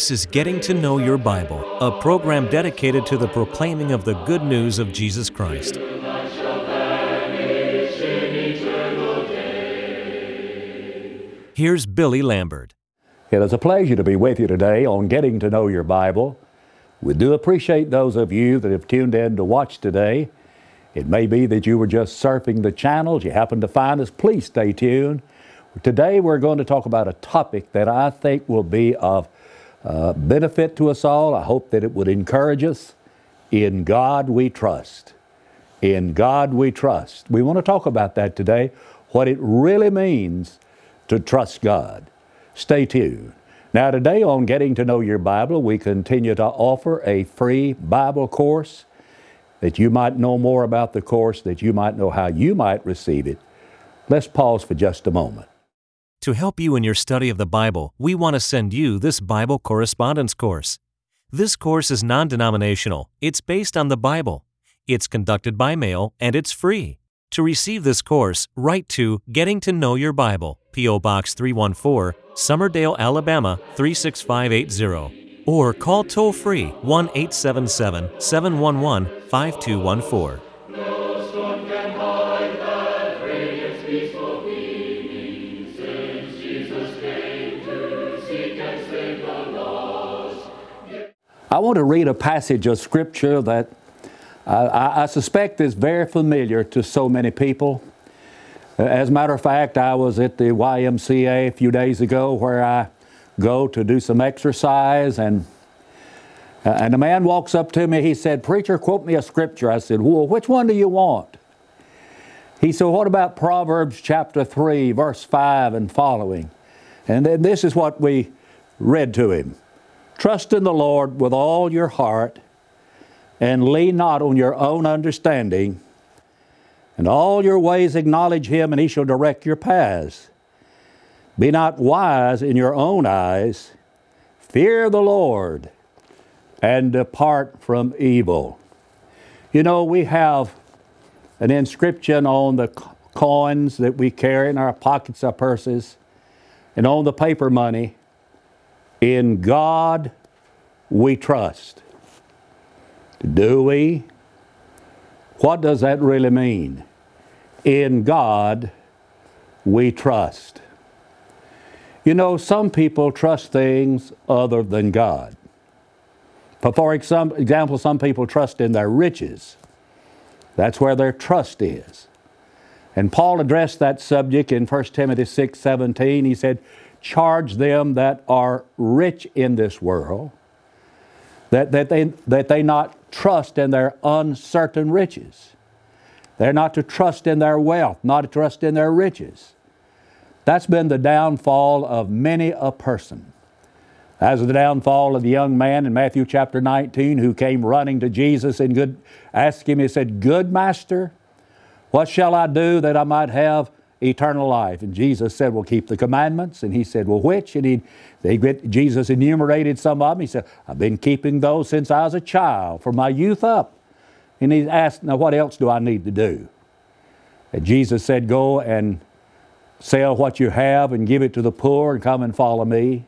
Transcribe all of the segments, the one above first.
This is Getting to Know Your Bible, a program dedicated to the proclaiming of the good news of Jesus Christ. Here's Billy Lambert. It is a pleasure to be with you today on Getting to Know Your Bible. We do appreciate those of you that have tuned in to watch today. It may be that you were just surfing the channels, you happened to find us, please stay tuned. Today we're going to talk about a topic that I think will be of uh, benefit to us all. I hope that it would encourage us. In God we trust. In God we trust. We want to talk about that today, what it really means to trust God. Stay tuned. Now, today on Getting to Know Your Bible, we continue to offer a free Bible course that you might know more about the course, that you might know how you might receive it. Let's pause for just a moment. To help you in your study of the Bible, we want to send you this Bible correspondence course. This course is non denominational, it's based on the Bible, it's conducted by mail, and it's free. To receive this course, write to Getting to Know Your Bible, P.O. Box 314, Summerdale, Alabama 36580, or call toll free 1 877 711 5214. I want to read a passage of Scripture that I, I, suspect is very familiar to so many people. As a matter of fact, I was at the YMCA a few days ago where I go to do some exercise and uh, and a man walks up to me. He said, Preacher, quote me a scripture. I said, Well, which one do you want? He said, What about Proverbs chapter 3, verse 5 and following? And then this is what we read to him. Trust in the Lord with all your heart and lean not on your own understanding. In all your ways acknowledge Him, and He shall direct your paths. Be not wise in your own eyes. Fear the Lord and depart from evil. You know, we have an inscription on the coins that we carry in our pockets, our purses, and on the paper money in God we trust. Do we? What does that really mean? In God we trust. You know, some people trust things other than God. For example, some people trust in their riches. That's where their trust is. And Paul addressed that subject in 1 Timothy 6 17. He said, charge them that are rich in this world, that, that, they, that they not trust in their uncertain riches. They're not to trust in their wealth, not to trust in their riches. That's been the downfall of many a person. As the downfall of the young man in Matthew chapter 19 who came running to Jesus and good, asked him, he said, Good master, what shall I do that I might have eternal life. And Jesus said, Well, keep the commandments. And he said, Well, which? And he, they, Jesus enumerated some of them. He said, I've been keeping those since I was a child, from my youth up. And he asked, Now, what else do I need to do? And Jesus said, Go and sell what you have and give it to the poor and come and follow me.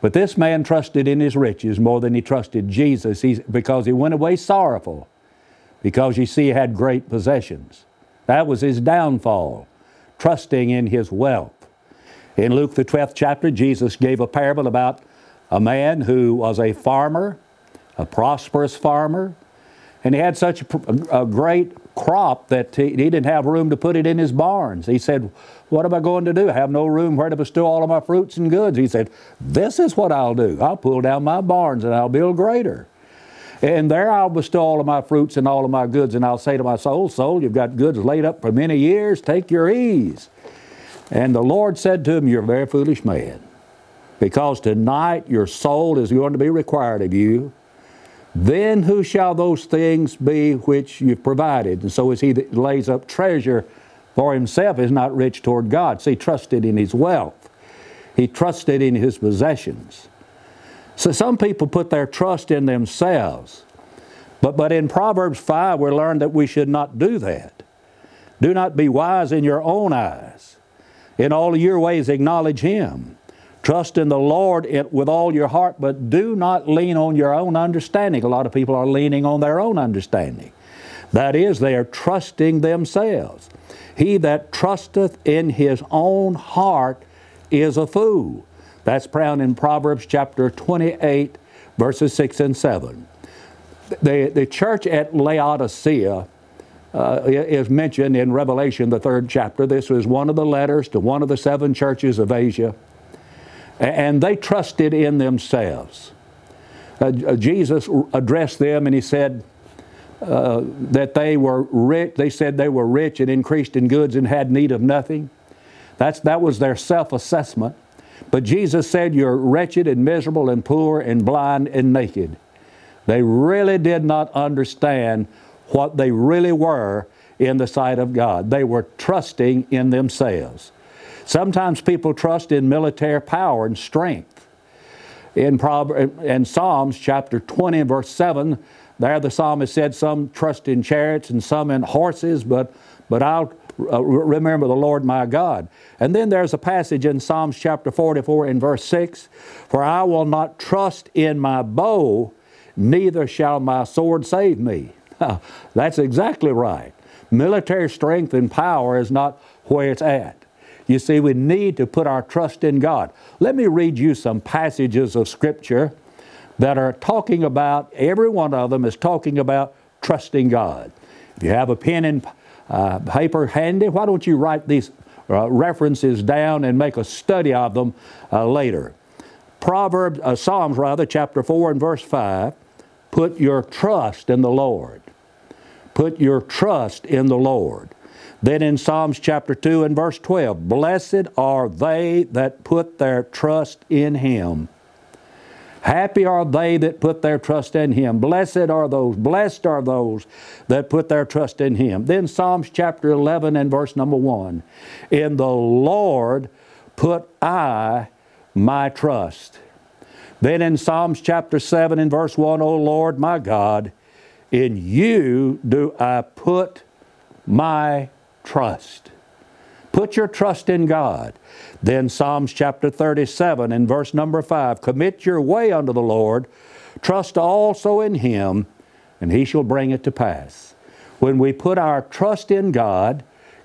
But this man trusted in his riches more than he trusted Jesus He's, because he went away sorrowful, because you see, he had great possessions. That was his downfall, trusting in his wealth. In Luke, the 12th chapter, Jesus gave a parable about a man who was a farmer, a prosperous farmer, and he had such a, a great crop that he, he, didn't have room to put it in his barns. He said, What am I going to do? I have no room where to bestow all of my fruits and goods. He said, This is what I'll do. I'll pull down my barns and I'll build greater. And there I'll bestow all of my fruits and all of my goods, and I'll say to my soul, Soul, you've got goods laid up for many years, take your ease. And the Lord said to him, You're a very foolish man, because tonight your soul is going to be required of you. Then who shall those things be which you've provided? And so as he that lays up treasure for himself is not rich toward God. See, trusted in his wealth. He trusted in his possessions. So some people put their trust in themselves. But, but in Proverbs 5, we learn that we should not do that. Do not be wise in your own eyes. In all your ways, acknowledge Him. Trust in the Lord with all your heart, but do not lean on your own understanding. A lot of people are leaning on their own understanding. That is, they are trusting themselves. He that trusteth in his own heart is a fool. That's found in Proverbs chapter 28, verses 6 and 7. The, the church at Laodicea uh, is mentioned in Revelation, the third chapter. This was one of the letters to one of the seven churches of Asia. And they trusted in themselves. Uh, uh Jesus addressed them and he said uh, that they were rich. They said they were rich and increased in goods and had need of nothing. That's, that was their self assessment. But Jesus said, You're wretched and miserable and poor and blind and naked. They really did not understand what they really were in the sight of God. They were trusting in themselves. Sometimes people trust in military power and strength. In, in Psalms chapter 20 verse 7, there the psalmist said, Some trust in chariots and some in horses, but, but I'll uh, remember the Lord my God. And then there's a passage in Psalms chapter 44 in verse 6 For I will not trust in my bow, neither shall my sword save me. That's exactly right. Military strength and power is not where it's at. You see, we need to put our trust in God. Let me read you some passages of Scripture that are talking about, every one of them is talking about trusting God. If you have a pen and uh, paper handy, why don't you write these uh, references down and make a study of them uh, later? Proverbs, uh, Psalms rather, chapter 4 and verse 5, put your trust in the Lord. Put your trust in the Lord. Then in Psalms chapter 2 and verse 12, blessed are they that put their trust in Him. Happy are they that put their trust in Him. Blessed are those, blessed are those that put their trust in Him. Then Psalms chapter 11 and verse number 1. In the Lord put I my trust. Then in Psalms chapter 7 and verse 1, O Lord my God, in you do I put my trust. Put your trust in God. Then Psalms chapter 37 and verse number 5 Commit your way unto the Lord, trust also in Him, and He shall bring it to pass. When we put our trust in God,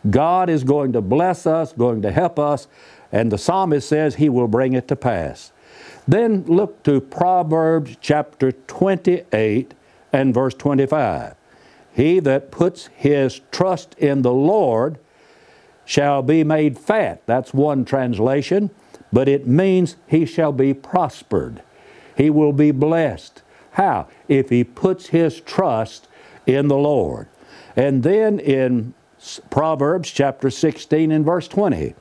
God is going to bless us, going to help us, and the psalmist says He will bring it to pass. Then look to Proverbs chapter 28 and verse 25. He that puts his trust in the Lord shall be made fat. That's one translation, but it means he shall be prospered. He will be blessed. How? If he puts his trust in the Lord. And then in Proverbs chapter 16 and verse 20,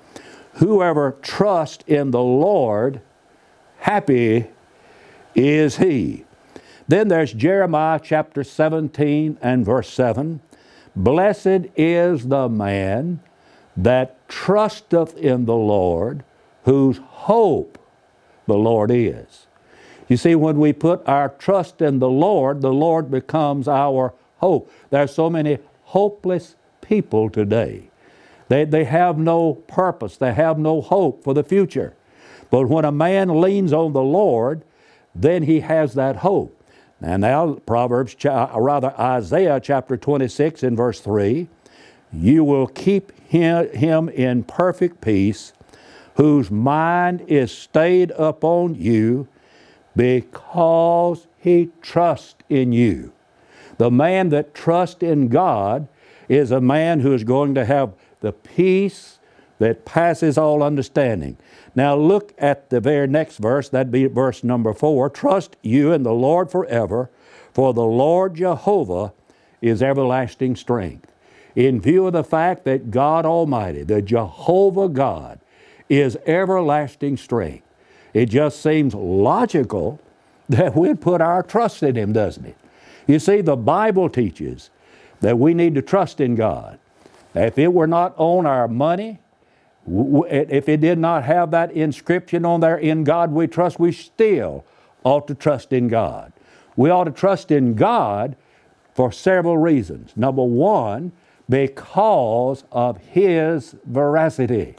whoever trusts in the Lord, happy is he. Then there's Jeremiah chapter 17 and verse 7. Blessed is the man that trusteth in the Lord, whose hope the Lord is. You see, when we put our trust in the Lord, the Lord becomes our hope. There are so many hopeless people today. They, they have no purpose, they have no hope for the future. But when a man leans on the Lord, then he has that hope. And now, Proverbs, uh, rather Isaiah chapter 26 in verse 3 you will keep him in perfect peace, whose mind is stayed upon you because he trusts in you. The man that trusts in God is a man who is going to have the peace that passes all understanding. Now look at the very next verse, that'd be verse number four. Trust you in the Lord forever, for the Lord Jehovah is everlasting strength. In view of the fact that God Almighty, the Jehovah God, is everlasting strength, it just seems logical that we'd put our trust in Him, doesn't it? You see, the Bible teaches that we need to trust in God. If it were not on our money, if it did not have that inscription on there, in God we trust, we still ought to trust in God. We ought to trust in God for several reasons. Number one, because of His veracity,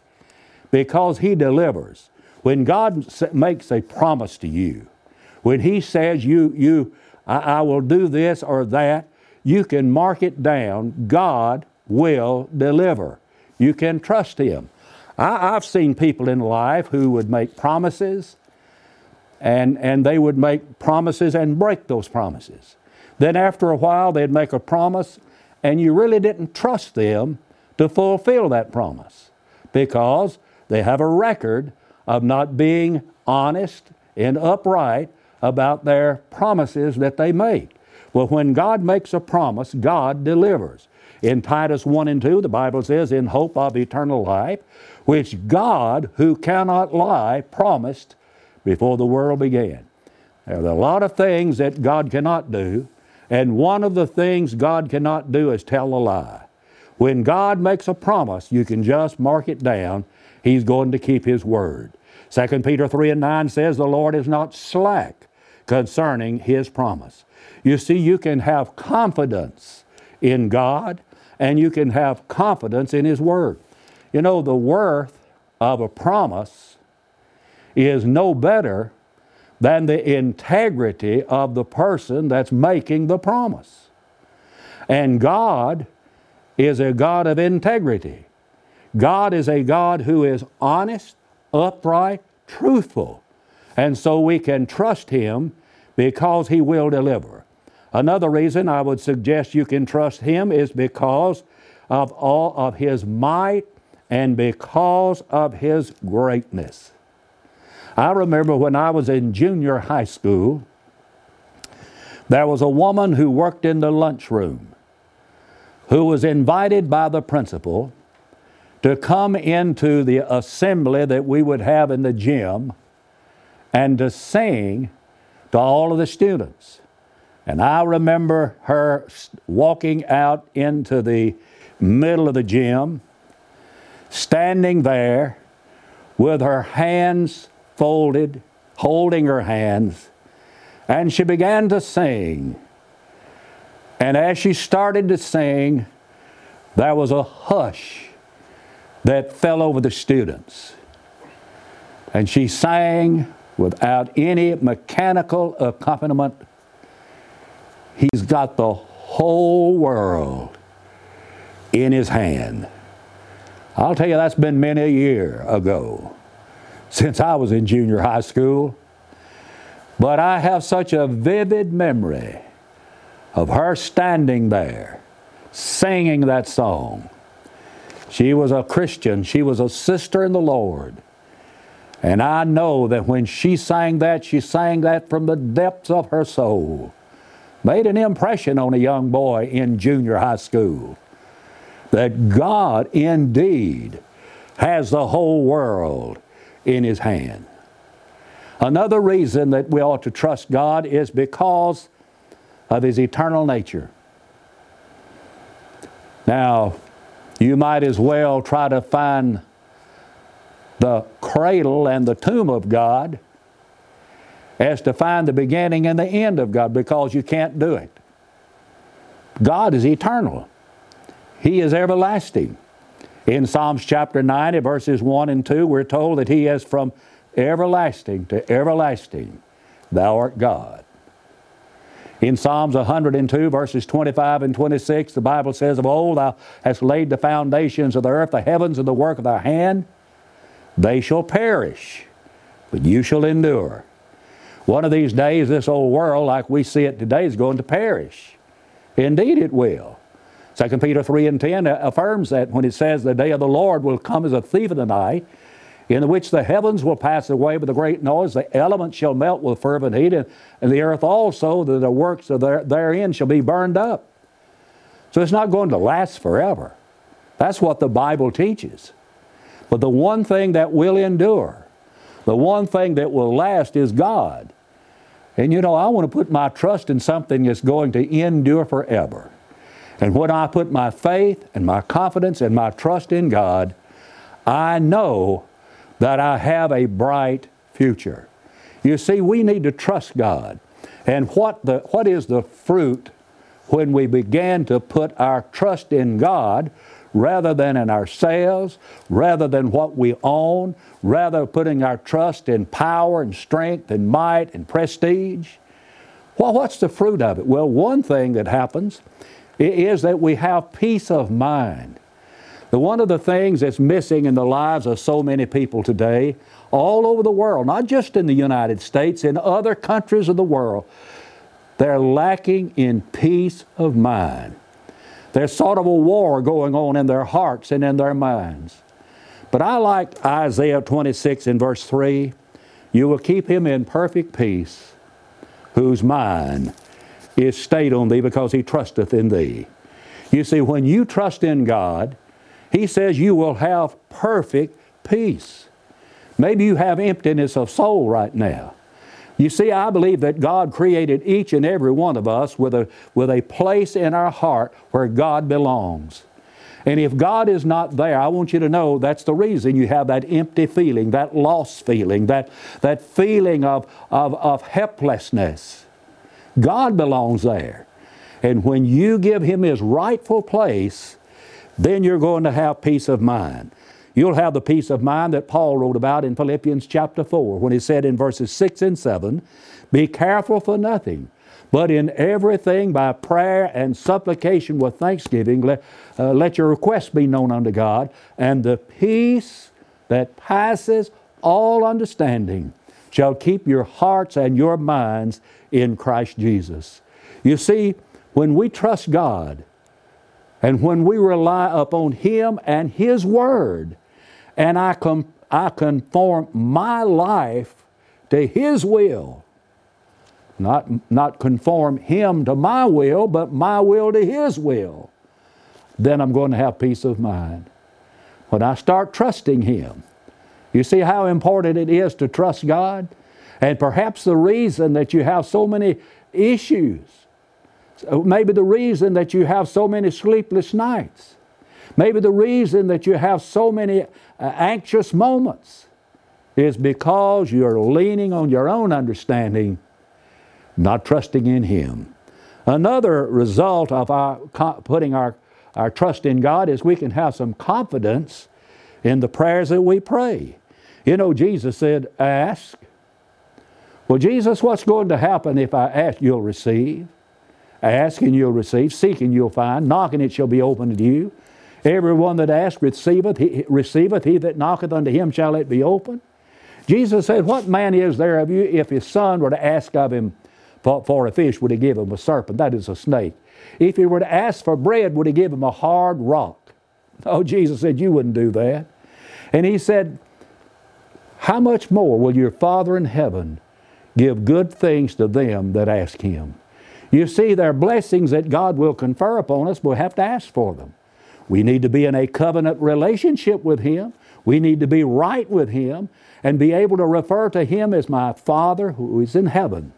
because He delivers. When God makes a promise to you, when He says, you, you, I, I will do this or that, you can mark it down. God will deliver. You can trust Him. I, I've seen people in life who would make promises and, and they would make promises and break those promises. Then after a while, they'd make a promise, and you really didn't trust them to fulfill that promise because they have a record of not being honest and upright about their promises that they make. Well, when God makes a promise, God delivers. In Titus 1 and 2, the Bible says, In hope of eternal life, which God, who cannot lie, promised before the world began. There are a lot of things that God cannot do, and one of the things God cannot do is tell a lie. When God makes a promise, you can just mark it down. He's going to keep His word. 2 Peter 3 and 9 says, The Lord is not slack concerning His promise. You see, you can have confidence in God and you can have confidence in His Word. You know, the worth of a promise is no better than the integrity of the person that's making the promise. And God is a God of integrity. God is a God who is honest, upright, truthful. And so we can trust Him because He will deliver. Another reason I would suggest you can trust Him is because of all of His might and because of His greatness. I remember when I was in junior high school, there was a woman who worked in the lunchroom who was invited by the principal to come into the assembly that we would have in the gym and to sing to all of the students. And I remember her walking out into the middle of the gym, standing there with her hands folded, holding her hands, and she began to sing. And as she started to sing, there was a hush that fell over the students. And she sang without any mechanical accompaniment. He's got the whole world in his hand. I'll tell you, that's been many a year ago since I was in junior high school. But I have such a vivid memory of her standing there singing that song. She was a Christian, she was a sister in the Lord. And I know that when she sang that, she sang that from the depths of her soul. Made an impression on a young boy in junior high school that God indeed has the whole world in His hand. Another reason that we ought to trust God is because of His eternal nature. Now, you might as well try to find the cradle and the tomb of God as to find the beginning and the end of God because you can't do it. God is eternal. He is everlasting. In Psalms chapter 90, verses 1 and 2, we're told that He is from everlasting to everlasting, Thou art God. In Psalms 102, verses 25 and 26, the Bible says, Of old thou hast laid the foundations of the earth, the heavens are the work of thy hand. They shall perish, but you shall endure. One of these days, this old world, like we see it today, is going to perish. Indeed, it will. 2 Peter 3 and 10 affirms that when it says, The day of the Lord will come as a thief in the night, in which the heavens will pass away with a great noise, the elements shall melt with fervent heat, and, and the earth also, that the works of therein shall be burned up. So it's not going to last forever. That's what the Bible teaches. But the one thing that will endure, the one thing that will last is God. And you know, I want to put my trust in something that's going to endure forever. And when I put my faith and my confidence and my trust in God, I know that I have a bright future. You see, we need to trust God. And what, the, what is the fruit when we began to put our trust in God rather than in ourselves, rather than what we own, rather putting our trust in power and strength and might and prestige. Well, what's the fruit of it? Well, one thing that happens is that we have peace of mind. The one of the things that's missing in the lives of so many people today, all over the world, not just in the United States, in other countries of the world, they're lacking in peace of mind. There's sort of a war going on in their hearts and in their minds. But I like Isaiah 26 in verse 3 You will keep him in perfect peace, whose mind is stayed on thee because he trusteth in thee. You see, when you trust in God, He says you will have perfect peace. Maybe you have emptiness of soul right now. You see, I believe that God created each and every one of us with a, with a place in our heart where God belongs. And if God is not there, I want you to know that's the reason you have that empty feeling, that lost feeling, that, that feeling of, of, of helplessness. God belongs there. And when you give Him His rightful place, then you're going to have peace of mind. You'll have the peace of mind that Paul wrote about in Philippians chapter 4 when he said in verses 6 and 7 Be careful for nothing, but in everything by prayer and supplication with thanksgiving, let, uh, let your requests be known unto God, and the peace that passes all understanding shall keep your hearts and your minds in Christ Jesus. You see, when we trust God and when we rely upon Him and His Word, and I, com- I conform my life to His will, not, not conform Him to my will, but my will to His will, then I'm going to have peace of mind. When I start trusting Him, you see how important it is to trust God? And perhaps the reason that you have so many issues, maybe the reason that you have so many sleepless nights, maybe the reason that you have so many uh, anxious moments is because you're leaning on your own understanding, not trusting in Him. Another result of our putting our, our trust in God is we can have some confidence in the prayers that we pray. You know, Jesus said, Ask, well, Jesus, what's going to happen if I ask, you'll receive? Ask and you'll receive. Seek and you'll find. Knock and it shall be opened to you. Everyone that asketh receiveth, he, receiveth. He that knocketh unto him shall it be opened. Jesus said, What man is there of you if his son were to ask of him for, for a fish, would he give him a serpent? That is a snake. If he were to ask for bread, would he give him a hard rock? Oh, Jesus said, You wouldn't do that. And he said, How much more will your Father in heaven give good things to them that ask Him. You see, there are blessings that God will confer upon us, we'll have to ask for them. We need to be in a covenant relationship with Him. We need to be right with Him and be able to refer to Him as my Father who is in heaven.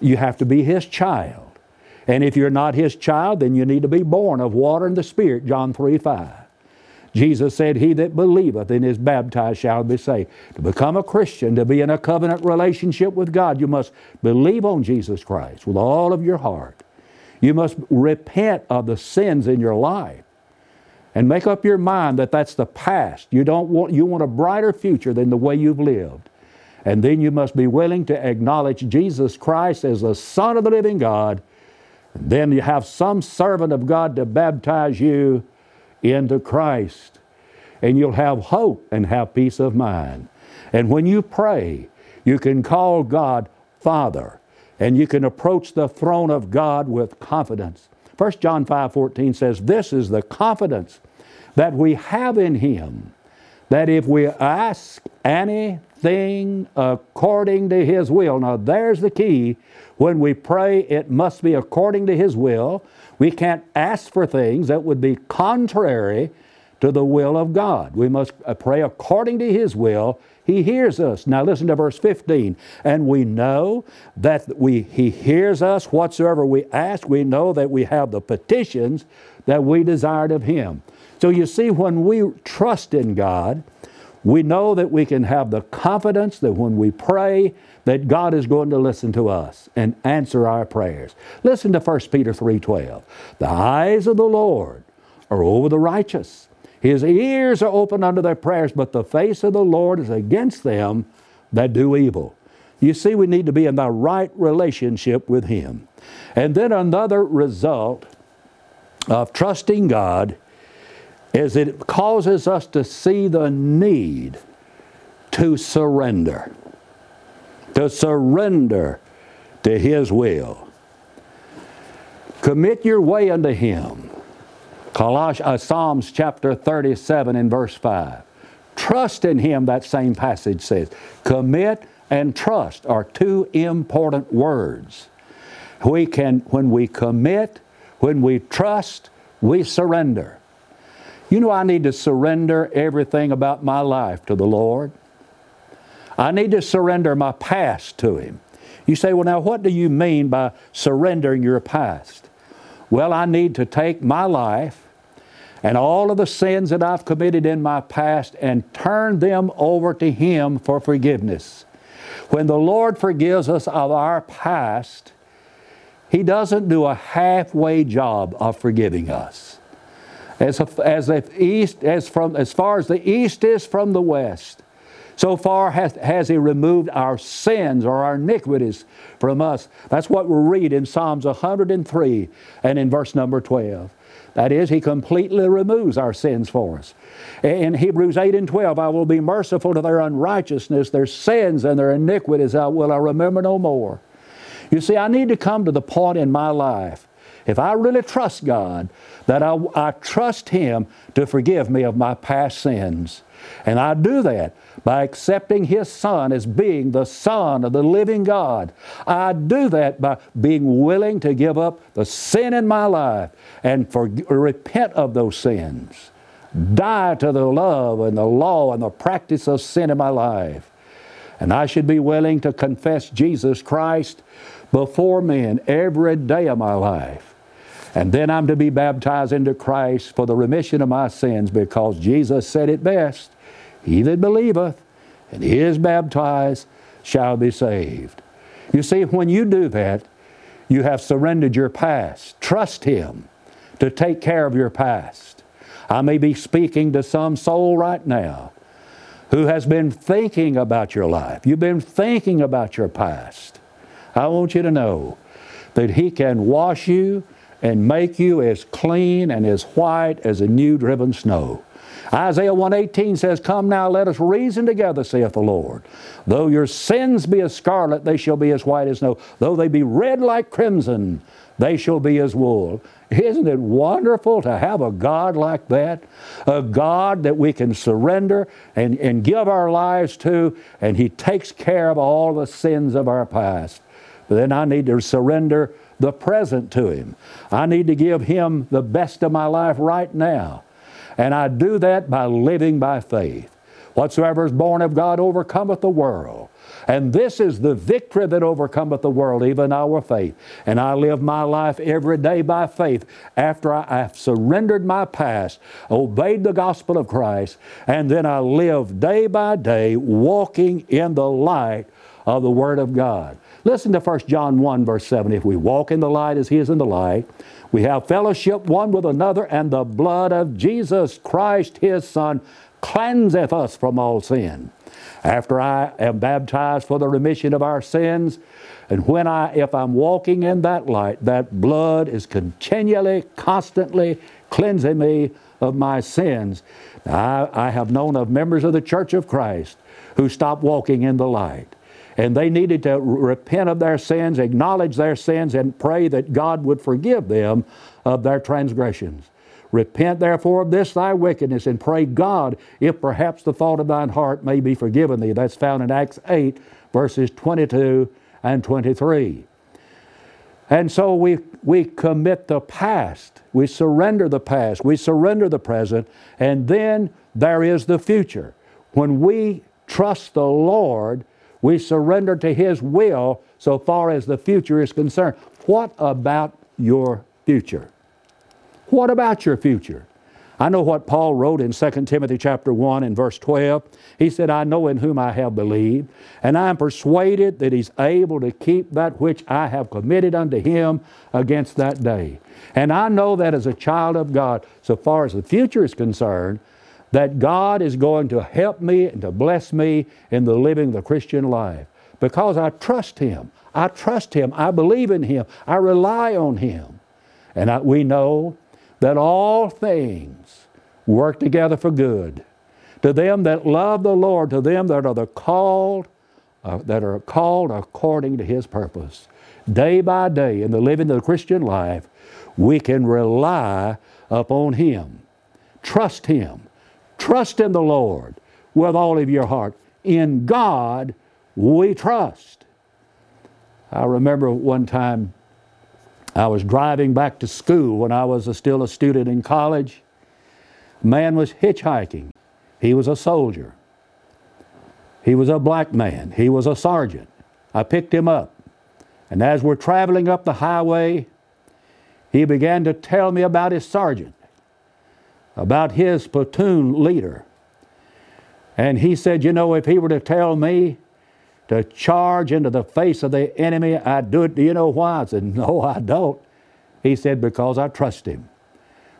You have to be His child. And if you're not His child, then you need to be born of water and the Spirit, John 3 5. Jesus said, He that believeth and is baptized shall be saved. To become a Christian, to be in a covenant relationship with God, you must believe on Jesus Christ with all of your heart. You must repent of the sins in your life and make up your mind that that's the past. You don't want you want a brighter future than the way you've lived. And then you must be willing to acknowledge Jesus Christ as the Son of the living God. And then you have some servant of God to baptize you into Christ. And you'll have hope and have peace of mind. And when you pray, you can call God Father, and you can approach the throne of God with confidence. 1 John 5 14 says, This is the confidence that we have in Him, that if we ask anything according to His will, now there's the key. When we pray, it must be according to His will. We can't ask for things that would be contrary to the will of God. We must uh, pray according to His will. He hears us. Now listen to verse 15. And we know that we, He hears us whatsoever we ask. We know that we have the petitions that we desired of Him. So you see, when we trust in God, we know that we can have the confidence that when we pray, that God is going to listen to us and answer our prayers. Listen to 1 Peter 3:12. The eyes of the Lord are over the righteous. His ears are open unto their prayers, but the face of the Lord is against them that do evil. You see, we need to be in the right relationship with Him. And then another result of trusting God is it causes us to see the need to surrender, to surrender to His will. Commit your way unto Him. Coloss- uh, Psalms chapter 37 and verse 5. Trust in Him, that same passage says. Commit and trust are two important words. We can, when we commit, when we trust, we surrender. You know, I need to surrender everything about my life to the Lord. I need to surrender my past to Him. You say, well, now what do you mean by surrendering your past? Well, I need to take my life and all of the sins that I've committed in my past and turn them over to Him for forgiveness. When the Lord forgives us of our past, He doesn't do a halfway job of forgiving us. As, as, if east, as, from, as far as the east is from the west, so far has, has He removed our sins or our iniquities from us. That's what we read in Psalms 103 and in verse number 12. That is, He completely removes our sins for us. In Hebrews 8 and 12, I will be merciful to their unrighteousness, their sins and their iniquities I will I remember no more. You see, I need to come to the point in my life, if I really trust God, that I, I trust Him to forgive me of my past sins. And I do that by accepting His Son as being the Son of the living God. I do that by being willing to give up the sin in my life and for, repent of those sins. Die to the love and the law and the practice of sin in my life. And I should be willing to confess Jesus Christ before men every day of my life. And then I'm to be baptized into Christ for the remission of my sins because Jesus said it best He that believeth and is baptized shall be saved. You see, when you do that, you have surrendered your past. Trust Him to take care of your past. I may be speaking to some soul right now who has been thinking about your life. You've been thinking about your past. I want you to know that He can wash you and make you as clean and as white as a new driven snow. Isaiah 118 says, Come now, let us reason together, saith the Lord. Though your sins be as scarlet, they shall be as white as snow. Though they be red like crimson, they shall be as wool. Isn't it wonderful to have a God like that? A God that we can surrender and, and give our lives to, and He takes care of all the sins of our past. But then I need to surrender the present to Him. I need to give Him the best of my life right now. And I do that by living by faith. Whatsoever is born of God overcometh the world. And this is the victory that overcometh the world, even our faith. And I live my life every day by faith after I have surrendered my past, obeyed the gospel of Christ, and then I live day by day walking in the light of the Word of God. Listen to 1 John 1, verse 7. If we walk in the light as He is in the light, we have fellowship one with another, and the blood of Jesus Christ, His Son, cleanseth us from all sin. After I am baptized for the remission of our sins, and when I, if I'm walking in that light, that blood is continually, constantly cleansing me of my sins. I, I have known of members of the Church of Christ who stopped walking in the light and they needed to repent of their sins, acknowledge their sins, and pray that God would forgive them of their transgressions. Repent therefore of this thy wickedness, and pray God if perhaps the fault of thine heart may be forgiven thee. That's found in Acts 8, verses 22 and 23. And so we, we commit the past, we surrender the past, we surrender the present, and then there is the future. When we trust the Lord, we surrender to His will so far as the future is concerned. What about your future? What about your future? I know what Paul wrote in 2 Timothy chapter 1 and verse 12. He said, I know in whom I have believed, and I am persuaded that he's able to keep that which I have committed unto him against that day. And I know that as a child of God, so far as the future is concerned, that God is going to help me and to bless me in the living the Christian life because I trust Him. I trust Him. I believe in Him. I rely on Him. And I, we know that all things work together for good to them that love the Lord, to them that are the called, uh, that are called according to His purpose. Day by day, in the living of the Christian life, we can rely upon Him. Trust Him. Trust in the Lord with all of your heart. In God we trust. I remember one time I was driving back to school when I was a, still a student in college. A man was hitchhiking. He was a soldier. He was a black man. He was a sergeant. I picked him up. And as we're traveling up the highway, he began to tell me about his sergeant, about his platoon leader. And he said, You know, if he were to tell me to charge into the face of the enemy, I'd do it. Do you know why? I said, No, I don't. He said, Because I trust him.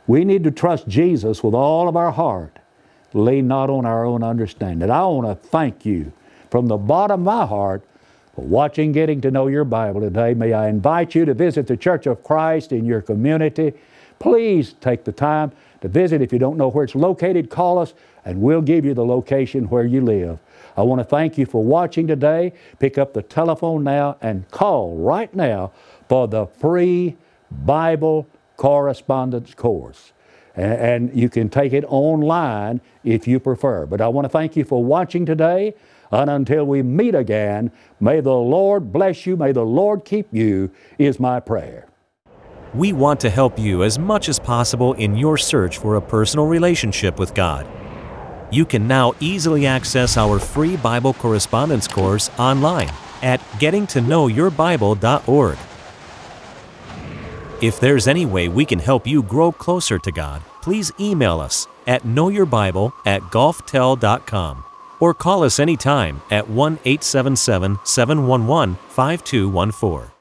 We need to trust Jesus with all of our heart, lean not on our own understanding. I want to thank you from the bottom of my heart for watching Getting to Know Your Bible today. May I invite you to visit the Church of Christ in your community. Please take the time to visit. If you don't know where it's located, call us and we'll give you the location where you live. I want to thank you for watching today. Pick up the telephone now and call right now for the free Bible correspondence course. And you can take it online if you prefer. But I want to thank you for watching today. And until we meet again, may the Lord bless you, may the Lord keep you, is my prayer. We want to help you as much as possible in your search for a personal relationship with God. You can now easily access our free Bible correspondence course online at gettingtoknowyourbible.org. If there's any way we can help you grow closer to God, please email us at knowyourbible at gulftel.com or call us anytime at 1 877 711 5214.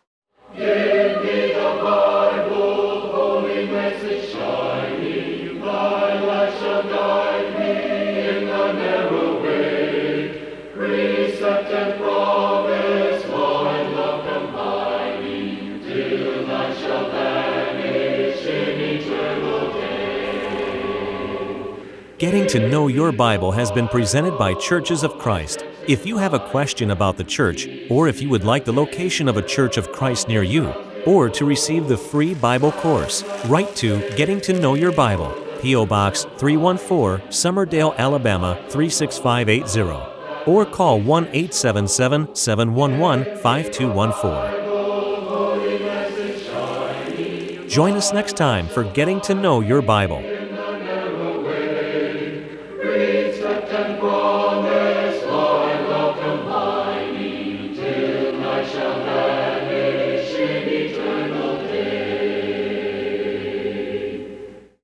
Getting to Know Your Bible has been presented by Churches of Christ. If you have a question about the church, or if you would like the location of a Church of Christ near you, or to receive the free Bible course, write to Getting to Know Your Bible, P.O. Box 314, Summerdale, Alabama 36580, or call 1 877 711 5214. Join us next time for Getting to Know Your Bible.